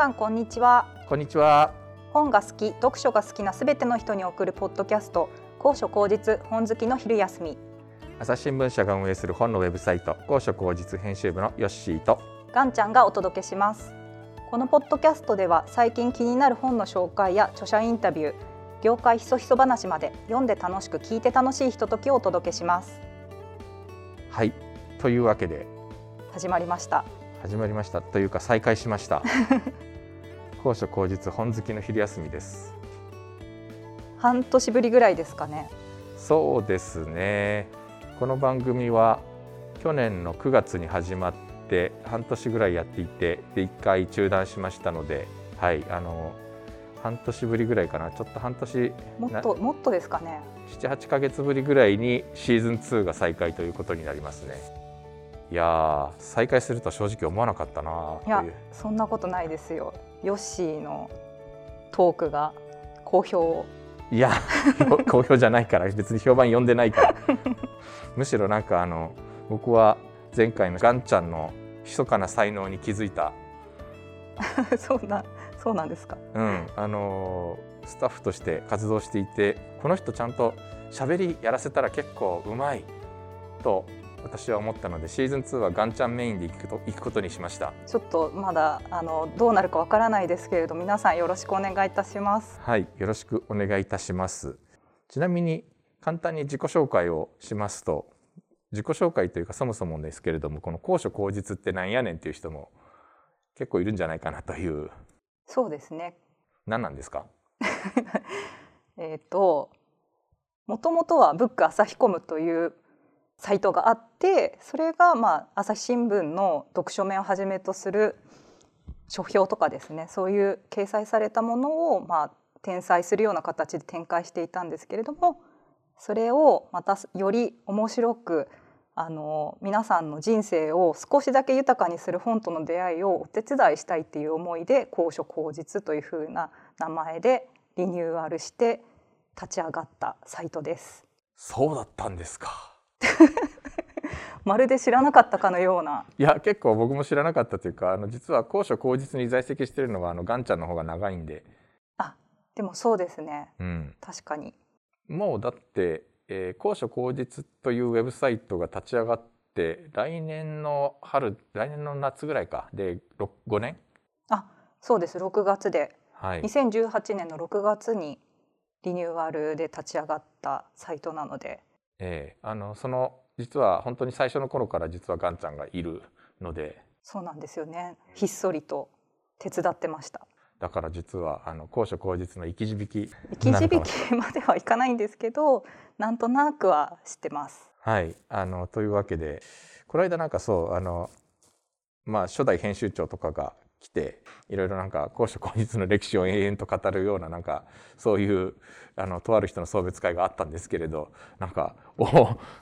さんこんにちは。こんにちは。本が好き読書が好きなすべての人に送るポッドキャスト。高所高実本好きの昼休み。朝日新聞社が運営する本のウェブサイト。高所高実編集部のヨッシーと。ガンちゃんがお届けします。このポッドキャストでは最近気になる本の紹介や著者インタビュー業界ひそひそ話まで読んで楽しく聞いて楽しいひとときをお届けします。はい。というわけで。始まりました。始まりました。というか再開しました 高所高実本好きの昼休みです。半年ぶりぐらいですかね。そうですね。この番組は去年の9月に始まって半年ぐらいやっていてで1回中断しましたのではいあの半年ぶりぐらいかな。ちょっと半年もっともっとですかね。78か月ぶりぐらいにシーズン2が再開ということになりますね。いや再開すると正直思わなかったないやそんなことないですよヨッシーのトークが好評いや 好評じゃないから別に評判読んでないから。むしろなんかあの僕は前回のガンちゃんの密かな才能に気づいた。そうなそうなんですか、うん、あのスタッフとして活動していてこの人ちゃんと喋りやらせたら結構うまいと私は思ったのでシーズン2はガンちゃんメインで行くと行くことにしました。ちょっとまだあのどうなるかわからないですけれど皆さんよろしくお願いいたします。はいよろしくお願いいたします。ちなみに簡単に自己紹介をしますと自己紹介というかそもそもですけれどもこの高所高実ってなんやねんっていう人も結構いるんじゃないかなという。そうですね。何なんですか？えっともともとはブック朝日コムというサイトがあってそれがまあ朝日新聞の読書面をはじめとする書評とかですねそういう掲載されたものをまあ転載するような形で展開していたんですけれどもそれをまたより面白くあの皆さんの人生を少しだけ豊かにする本との出会いをお手伝いしたいっていう思いで高所高実というふうな名前でリニューアルして立ち上がったサイトです。そうだったんですか。まるで知らなかったかのような。いや結構僕も知らなかったというかあの実は高所高実に在籍しているのはあのガンちゃんの方が長いんで。あでもそうですね。うん、確かに。もうだって、えー、高所高実というウェブサイトが立ち上がって来年の春来年の夏ぐらいかで5年あそうです6月で、はい、2018年の6月にリニューアルで立ち上がったサイトなのでえー、あのその実は本当に最初の頃から実はガンちゃんがいるので。そうなんですよね。ひっそりと手伝ってました。だから実はあの高所高実の生き字引生き字引まではいかないんですけどなんとなくは知ってます。はい。あのというわけでこの間なんかそうあのまあ初代編集長とかが来ていろいろなんか高所高実の歴史を延々と語るようななんかそういうあのとある人の送別会があったんですけれどなんかお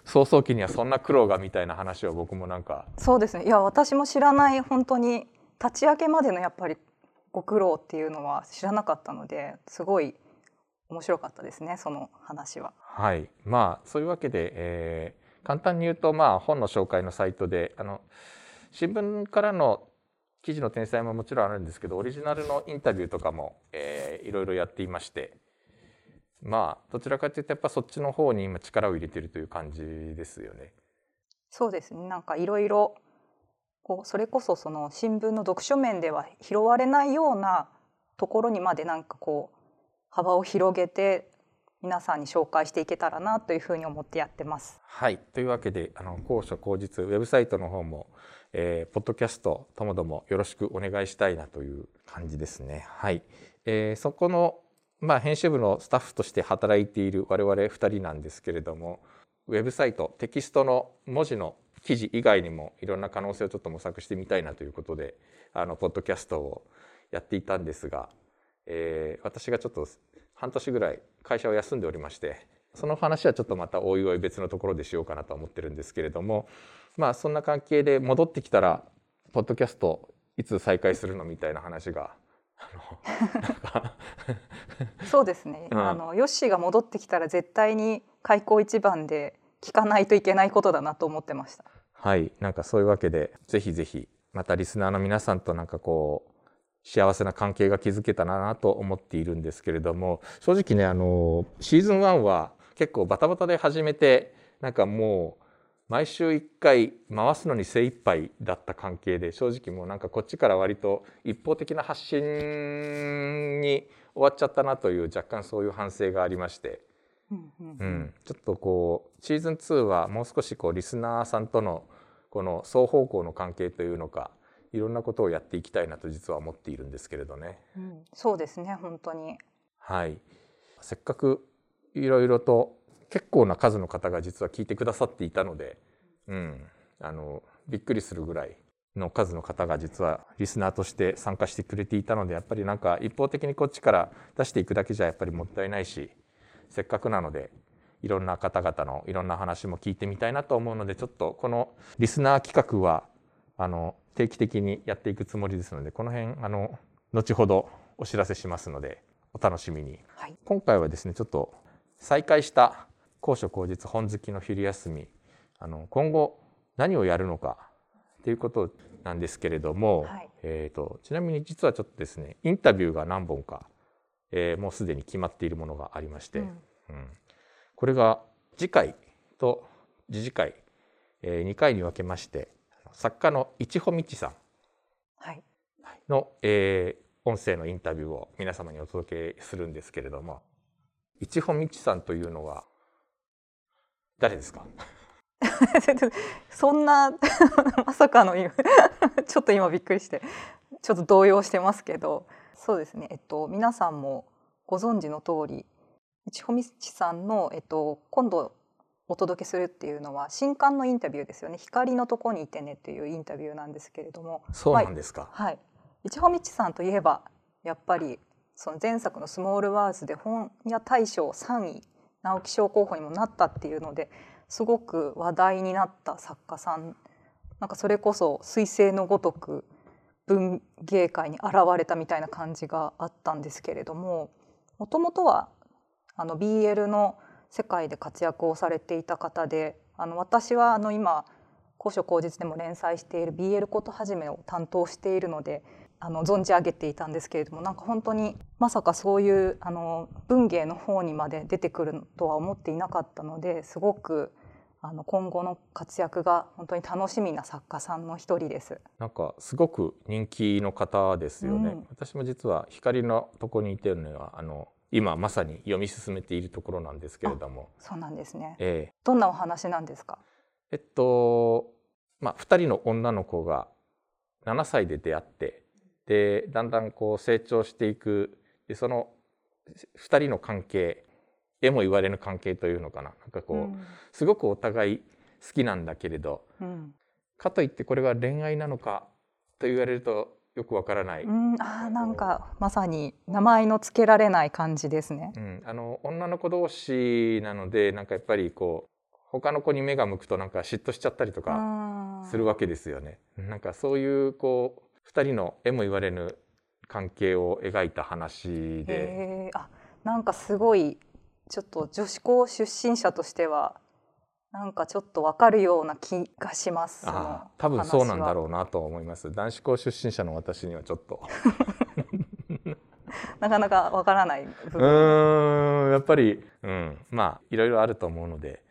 早々期にはそんな苦労がみたいな話を僕もなんか。そうですね。いや私も知らない本当に立ち上げまでのやっぱりご苦労っていうのは知らなかったのですごい面白かったですねその話は。はい。まあそういうわけで、えー、簡単に言うとまあ本の紹介のサイトであの新聞からの記事の転載ももちろんあるんですけどオリジナルのインタビューとかも、えー、いろいろやっていましてまあどちらかというとやっぱそっちの方に今力を入れてるという感じですよね。そうですねなんかいろいろこうそれこそその新聞の読書面では拾われないようなところにまでなんかこう幅を広げて皆さんに紹介していけたらなというふうに思ってやってます。はいというわけであの高所高実ウェブサイトの方もえー、ポッドキャストともどもよろしくお願いしたいなという感じですね。はい。えー、そこの、まあ、編集部のスタッフとして働いている我々2人なんですけれども、ウェブサイト、テキストの文字の記事以外にもいろんな可能性をちょっと模索してみたいなということで、あの、ポッドキャストをやっていたんですが、えー、私がちょっと半年ぐらい会社を休んでおりまして、その話はちょっとまたおいおい別のところでしようかなと思ってるんですけれども、まあそんな関係で戻ってきたらポッドキャストいつ再開するのみたいな話が そうですね、うん、あのヨッシーが戻ってきたら絶対に開口一番で聞かないといけないことだなと思ってました。はい。なんかそういうわけでぜひぜひまたリスナーの皆さんとなんかこう幸せな関係が築けたらなと思っているんですけれども正直ねあのシーズン1は結構バタバタで始めてなんかもう毎週1回回すのに精一杯だった関係で正直もうなんかこっちから割と一方的な発信に終わっちゃったなという若干そういう反省がありまして、うんうんうん、ちょっとこうシーズン2はもう少しこうリスナーさんとのこの双方向の関係というのかいろんなことをやっていきたいなと実は思っているんですけれどね。うんそうですね本当に。はい、せっかくいろいろと結構な数の方が実は聞いてくださっていたので、うん、あのびっくりするぐらいの数の方が実はリスナーとして参加してくれていたのでやっぱりなんか一方的にこっちから出していくだけじゃやっぱりもったいないしせっかくなのでいろんな方々のいろんな話も聞いてみたいなと思うのでちょっとこのリスナー企画はあの定期的にやっていくつもりですのでこの辺あの後ほどお知らせしますのでお楽しみに。はい。今回はですねちょっと再開した高所高実本好きの昼休みあの今後何をやるのかっていうことなんですけれども、はいえー、とちなみに実はちょっとですねインタビューが何本か、えーもうすでに決まっているものがありまして、うんうんこれが次回と次次回、え2回に分けまして作家の市穂道さん。はい。の、えー音声のインタビューを皆様にお届けするんですけれども。一穂道さんというのは誰ですか？そんな まさかの今 ちょっと今びっくりしてちょっと動揺してますけど。そうですね。えっと皆さんもご存知の通り千穂道さんの、えっと、今度お届けするっていうのは新刊のインタビューですよね「光のとこにいてね」っていうインタビューなんですけれども。そうなんですか、はい。市穂道さんといえばやっぱりその前作の「スモールワーズ」で本屋大賞3位直木賞候補にもなったっていうのですごく話題になった作家さん。なんかそれこそ彗星のごとく文芸界に現れたみたいな感じがあったんですけれどももともとはあの BL の世界で活躍をされていた方であの私はあの今高所高実でも連載している BL ことはじめを担当しているのであの存じ上げていたんですけれどもなんか本当にまさかそういうあの文芸の方にまで出てくるとは思っていなかったのですごくあの今後の活躍が本当に楽しみな作家さんの一人です。なんかすごく人気の方ですよね、うん私も実は光のとこにいてるのはあの今まさに読み進めているところなんですけれども。そうなんですね。えどんなお話なんですか？ええっとまあ2人の女の子が7歳で出会ってでだんだんこう成長していく。でその2人の関係えも言われぬ関係というのかな。なんかこう、うん。すごくお互い好きなんだけれど。うん。かといってこれが恋愛なのかと言われるとよくわからない、うん、あーなんかまさに名前の付けられない感じですね。うん、あの女の子同士なのでなんかやっぱりこう他の子に目が向くとなんか嫉妬しちゃったりとかするわけですよね。なんかそういうこう2人のえも言われぬ関係を描いた話で、あなんかすごいちょっと女子校出身者としてはなんかちょっとわかるような気がします。ああ多分そうなんだろうなと思います。男子校出身者の私にはちょっと なかなかわからない部うんやっぱり、うん、まあいろいろあると思うので、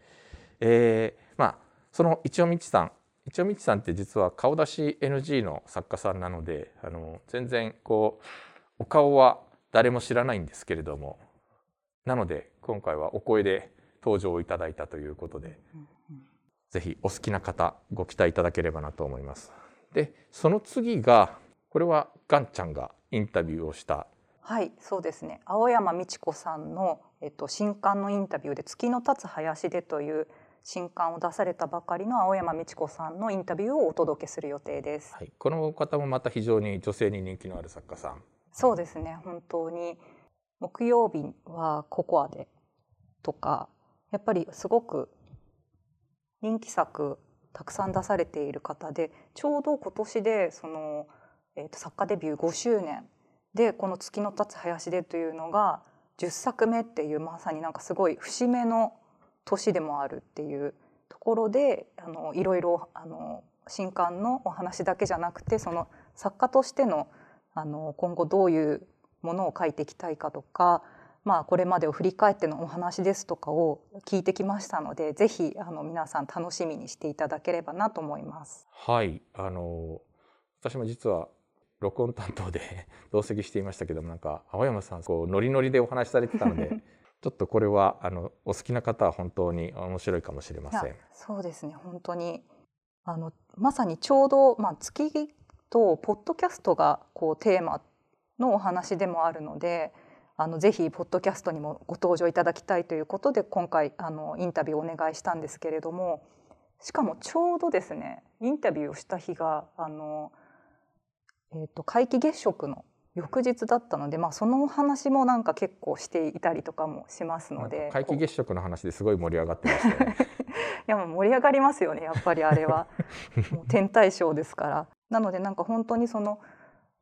えーまあその一尾道さん一尾道さんって実は顔出し NG の作家さんなのであの全然こうお顔は誰も知らないんですけれどもなので今回はお声で登場いただいたということでぜひお好きな方ご期待いただければなと思います。でその次がこれはガンちゃんがインタビューをしたはい、そうですね。青山美智子さんの、えっと、新刊のインタビューで「月の立つ林で」という新刊を出されたばかりの青山美智子さんのインタビューをお届けする予定です。はい、この方もまた非常に女性に人気のある作家さん。そうですね。本当に木曜日はココアでとかやっぱりすごく人気作たくさん出されている方でちょうど今年でその、えーと作家デビュー5周年でこの「月の立つ林で」というのが10作目っていうまさになんかすごい節目の年でもあるっていうところであのいろいろあの新刊のお話だけじゃなくてその作家としてのあの今後どういうものを書いていきたいかとか、まあ、これまでを振り返ってのお話ですとかを聞いてきましたのでぜひあの皆さん楽しみにしていただければなと思います。はいあの私も実は録音担当で 同席していましたけどもなんか青山さんこうノリノリでお話しされてたので ちょっとこれはあのお好きな方は本当に面白いかもしれません。そうですね本当にあのまさにちょうど、まあ、月とポッドキャストがこうテーマのお話でもあるのであのぜひポッドキャストにもご登場いただきたいということで今回あのインタビューをお願いしたんですけれどもしかもちょうどですねインタビューをした日があの、えー、と皆既月食の翌日だったので、まあ、そのお話もなんか結構していたりとかもしますので皆既月食の話ですごい盛り上がってましたよね。いやもう盛り上がりますよねやっぱりあれは もう天体ショーですからなのでなんか本当にその、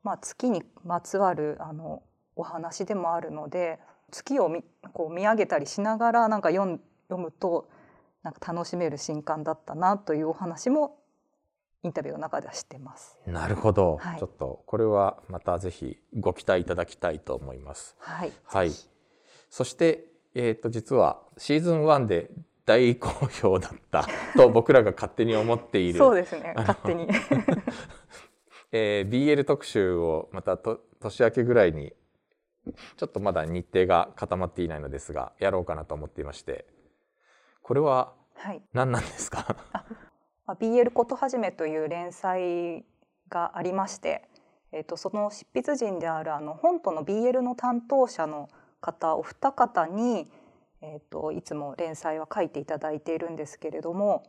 まあ、月にまつわるあのお話でもあるので月を見こう見上げたりしながらなんか読ん読むとなんか楽しめる新刊だったなというお話もインタビューの中では知ってます。なるほど、はいちょっとこれはまたぜひご期待いただきたいと思います。はい、はい。そして、えっ、と、実はシーズン1で大好評だったと 僕らが勝手に思っている。そうですね勝手に えー BL 特集をまたと年明けぐらいにちょっとまだ日程が固まっていないのですがやろうかなと思っていましてこれははい。何なんですか？まあ、BL ことはじめという連載がありまして、えー、とその執筆人であるあの本との BL の担当者の方お二方に、えー、といつも連載は書いていただいているんですけれども、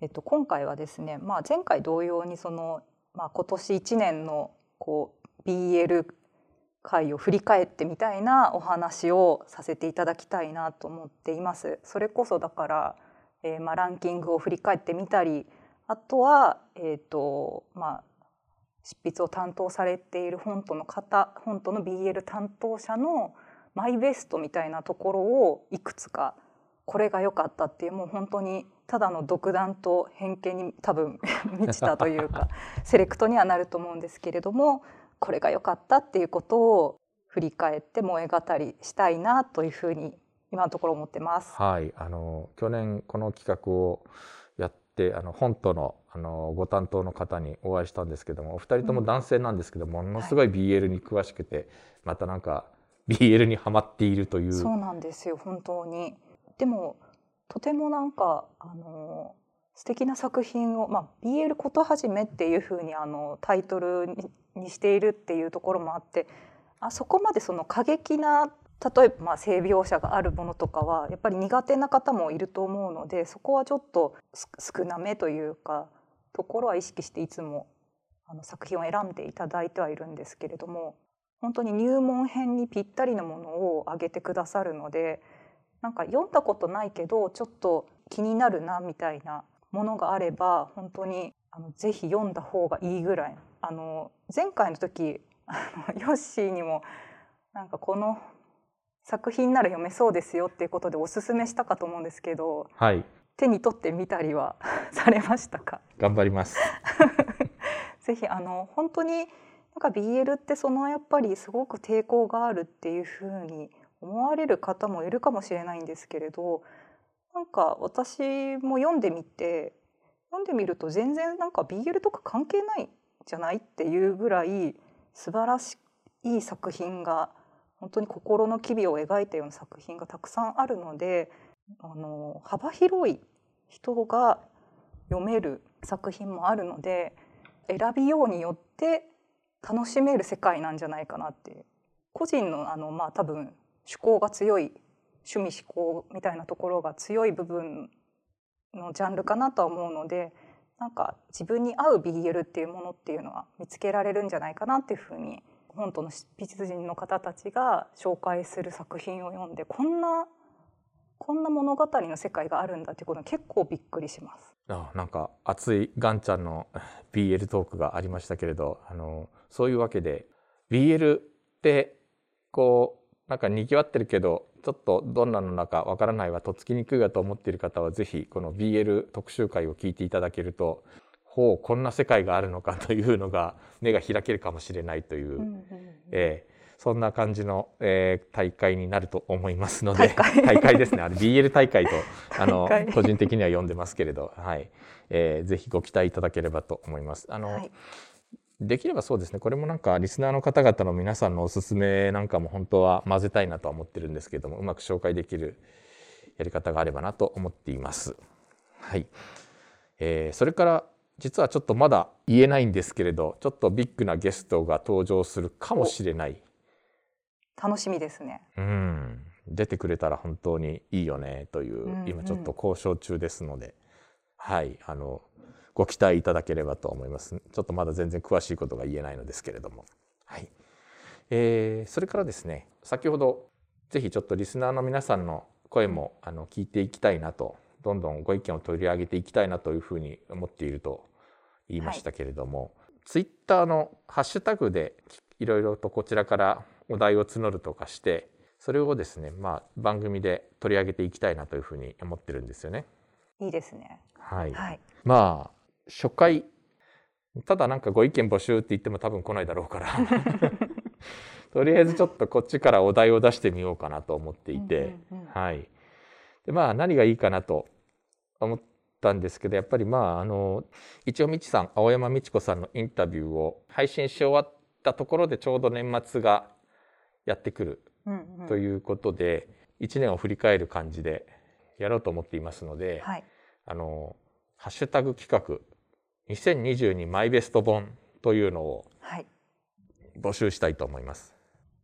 えー、と今回はですね、まあ、前回同様にその、まあ、今年1年のこう BL 会を振り返ってみたいなお話をさせていただきたいなと思っています。それこそだからえーまあ、ランキングを振り返ってみたりあとは、えーとまあ、執筆を担当されている本との方本との BL 担当者のマイベストみたいなところをいくつかこれが良かったっていうもう本当にただの独断と偏見に多分 満ちたというか セレクトにはなると思うんですけれどもこれが良かったっていうことを振り返って萌え語りしたいなというふうに今のところ思ってます。はい。あの去年この企画をやってあの本とのあのご担当の方にお会いしたんですけどもお二人とも男性なんですけども、ものすごい BL に詳しくて、またなんか BL にはまっているという。そうなんですよ本当に。でもとてもなんかあの素敵な作品を、まあ、BL ことはじめっていうふうにあのタイトルにしているっていうところもあってあそこまでその過激な例えばまあ性描写があるものとかはやっぱり苦手な方もいると思うのでそこはちょっと少なめというかところは意識していつもあの作品を選んでいただいてはいるんですけれども本当に入門編にぴったりのものを挙げてくださるのでなんか読んだことないけどちょっと気になるなみたいなものがあれば本当にあのぜひ読んだ方がいいぐらい。あの前回の時あの ヨッシーにもなんかこの作品なら読めそうですよっていうことでおすすめしたかと思うんですけどはい。手に取ってみたりは されましたか？頑張ります。ぜひあの本当になんか BL ってそのやっぱりすごく抵抗があるっていうふうに思われる方もいるかもしれないんですけれどなんか私も読んでみて読んでみると全然なんか BL とか関係ないじゃないっていうぐらい素晴らしい作品が本当に心の機微を描いたような作品がたくさんあるのであの幅広い人が読める作品もあるので選びようによって楽しめる世界なんじゃないかなっていう。個人のあのまあ多分趣向が強い趣味思考みたいなところが強い部分のジャンルかなとは思うのでなんか自分に合う BL っていうものっていうのは見つけられるんじゃないかなっていうふうに本との執筆人の方たちが紹介する作品を読んでこんなこんな物語の世界があるんだっていうことに結構びっくりします。あなんか熱いガンちゃんの BL トークがありましたけれどあのそういうわけで BL ってこうなんかにぎわってるけどちょっとどんなのだかわからないわとっつきにくいわと思っている方はぜひこの BL 特集会を聞いていただけるとほうこんな世界があるのかというのが 目が開けるかもしれないという、うんうんうん、えー、そんな感じの、えー、大会になると思いますので大会。ですね。あれ BL 大会と あの個人的には呼んでますけれど、はい。えー、ぜひご期待いただければと思います。あの、はいできればそうですね。これもなんかリスナーの方々の皆さんのおすすめなんかも本当は混ぜたいなとは思ってるんですけどもうまく紹介できるやり方があればなと思っています。はい、えー、それから実はちょっとまだ言えないんですけれどちょっとビッグなゲストが登場するかもしれない。楽しみですね。うん。出てくれたら本当にいいよねという、うんうん、今ちょっと交渉中ですので、はい。あのご期待いただければと思います。ちょっとまだ全然詳しいことが言えないのですけれども、はい。えー、それからですね、先ほどぜひちょっとリスナーの皆さんの声もあの聞いていきたいなと、どんどんご意見を取り上げていきたいなというふうに思っていると言いましたけれども、はい、ツイッターのハッシュタグでいろいろとこちらからお題を募るとかしてそれをですね、まあ、番組で取り上げていきたいなというふうに思ってるんですよね。いいですね。はい。はい、まあ初回。ただなんかご意見募集って言っても多分来ないだろうから。とりあえずちょっとこっちからお題を出してみようかなと思っていて、はい。でまあ何がいいかなと思ったんですけどやっぱりまああの一応みちさん青山美智子さんのインタビューを配信し終わったところでちょうど年末がやってくるということで、1年を振り返る感じでやろうと思っていますので、はい、あのハッシュタグ企画2022マイベスト本というのを募集したいと思います。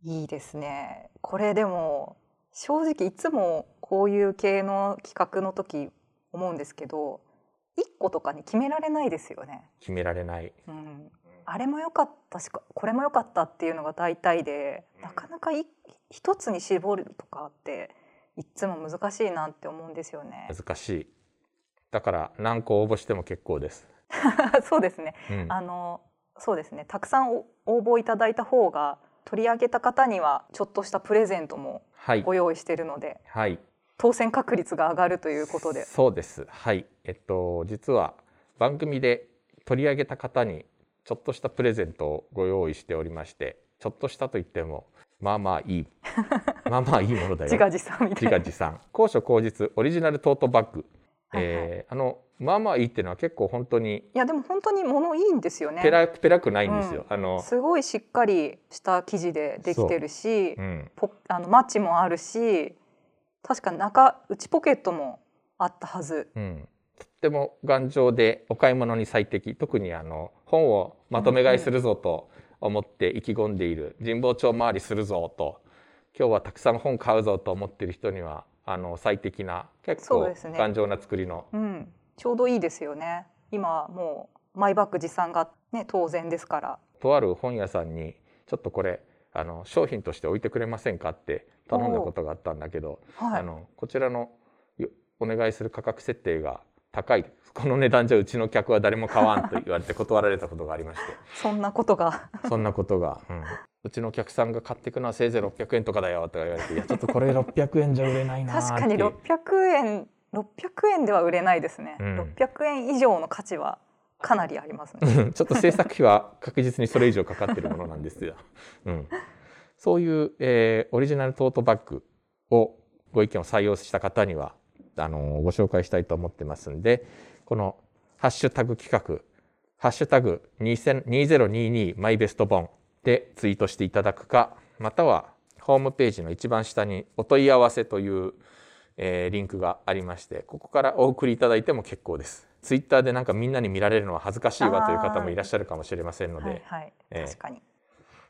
はい、いいですね。これでも正直いつもこういう系の企画の時思うんですけど1個とかに決められないですよね。決められない、うん、あれも良かったしこれも良かったっていうのが大体でなかなか一つに絞るとかっていつも難しいなって思うんですよね。難しいだから何個応募しても結構です。そうですね、うん、あのそうですね。たくさん応募いただいた方が取り上げた方にはちょっとしたプレゼントもご用意しているので、はい、当選確率が上がるということで。そうです。はい。えっと実は番組で取り上げた方にちょっとしたプレゼントをご用意しておりましてちょっとしたと言ってもまあまあいい。まあまあいいものだよ。自画自賛みたいな。自画自賛。高所高実オリジナルトートバッグ、えー、あのまあまあいいっていうのは結構本当にいやでも本当に物いいんですよね。ペラペラくないんですよ、うん、あのすごいしっかりした生地でできてるし、う。ん、ポあのマッチもあるし確か中内ポケットもあったはず、うん、とっても頑丈でお買い物に最適。特にあの本をまとめ買いするぞと思って意気込んでいる神保町回りするぞと今日はたくさん本買うぞと思っている人にはあの最適な結構頑丈な作りの、ね、うん、ちょうどいいですよね。今もうマイバッグ持参がね当然ですから。とある本屋さんにちょっとこれあの商品として置いてくれませんかって頼んだことがあったんだけど、はい、あのこちらのお願いする価格設定が高い。この値段じゃうちの客は誰も買わんと言われて断られたことがありまして。そんなことが。そんなことが、うん、うちのお客さんが買っていくのはせいぜい600円とかだよとか言われて いやちょっとこれ600円じゃ売れないな確かに600円600円では売れないですね、うん、600円以上の価値はかなりありますね。ちょっと制作費は確実にそれ以上かかってるものなんですよ、うん、そういう、えー、オリジナルトートバッグをご意見を採用した方にはあのご紹介したいと思ってますんでこのハッシュタグ企画ハッシュタグ2022マイベスト本でツイートしていただくかまたはホームページの一番下にお問い合わせという、えー、リンクがありましてここからお送りいただいても結構です。ツイッターでなんかみんなに見られるのは恥ずかしいわという方もいらっしゃるかもしれませんので、はいはい。えー、確かに。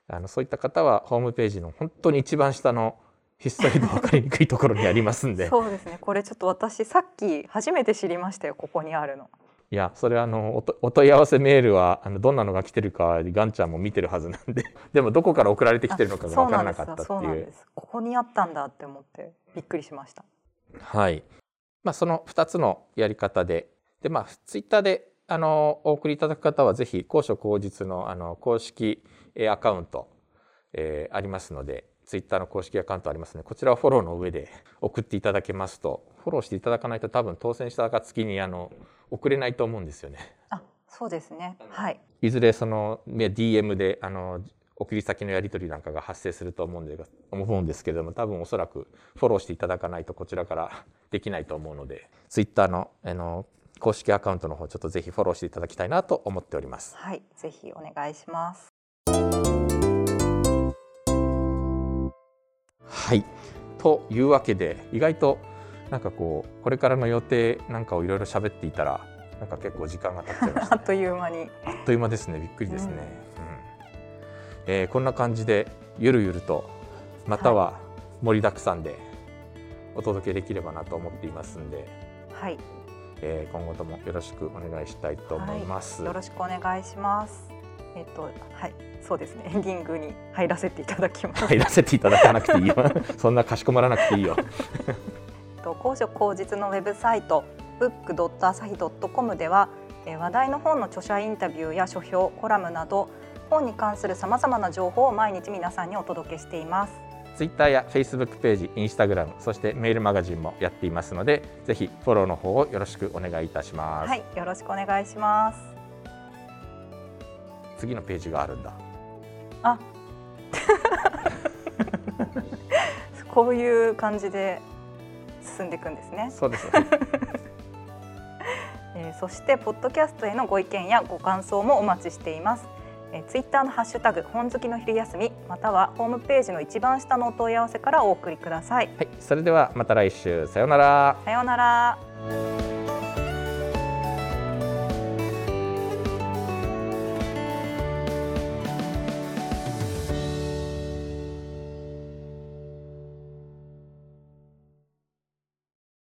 あのそういった方はホームページの本当に一番下のひっそりと分かりにくいところにありますんで。そうですね。これちょっと私さっき初めて知りましたよここにあるの。いやそれあのお問い合わせメールはあのどんなのが来てるかガンちゃんも見てるはずなんで。でもどこから送られてきてるのかが分からなかったっていう。ここにあったんだって思ってびっくりしました。はい。まあその2つのやり方で。でまあツイッターであのお送りいただく方はぜひ高所高実のあの公式アカウント、えー、ありますのでツイッターの公式アカウントありますねこちらをフォローの上で送っていただけますとフォローしていただかないと多分当選した暁にあの送れないと思うんですよね。あそうですね。はい。いずれそのね DM であの送り先のやり取りなんかが発生すると思うんで思うんですけれども多分おそらくフォローしていただかないとこちらからできないと思うので Twitter のあの公式アカウントの方ちょっとぜひフォローしていただきたいなと思っております。はい。ぜひお願いします。はいというわけで意外となんかこうこれからの予定なんかをいろいろ喋っていたらなんか結構時間が経っちゃいました、ね あっ。という間に。あっという間ですねびっくりですね、うんうんえーこんな感じでゆるゆるとまたは盛りだくさんでお届けできればなと思っていますんで、はい。えー今後ともよろしくお願いしたいと思います。よろしくお願いします。えっ、とはい。そうですね。エンディングに入らせていただきます。入らせていただかなくていいよ そんなかしこまらなくていいよと高所高実のウェブサイト book.asahi.com ではえー話題の本の著者インタビューや書評コラムなど本に関するさまざまな情報を毎日皆さんにお届けしています。Twitter や Facebook ページ、Instagram、そしてメールマガジンもやっていますので、ぜひフォローの方をよろしくお願いいたします。はい、よろしくお願いします。次のページがあるんだ。あ、こういう感じで進んでいくんですね。そうです。は いえーそしてポッドキャストへのご意見やご感想もお待ちしています。えー、ツイッターのハッシュタグ本好きの昼休みまたはホームページの一番下のお問い合わせからお送りください。はい、それではまた来週さようなら。さようなら。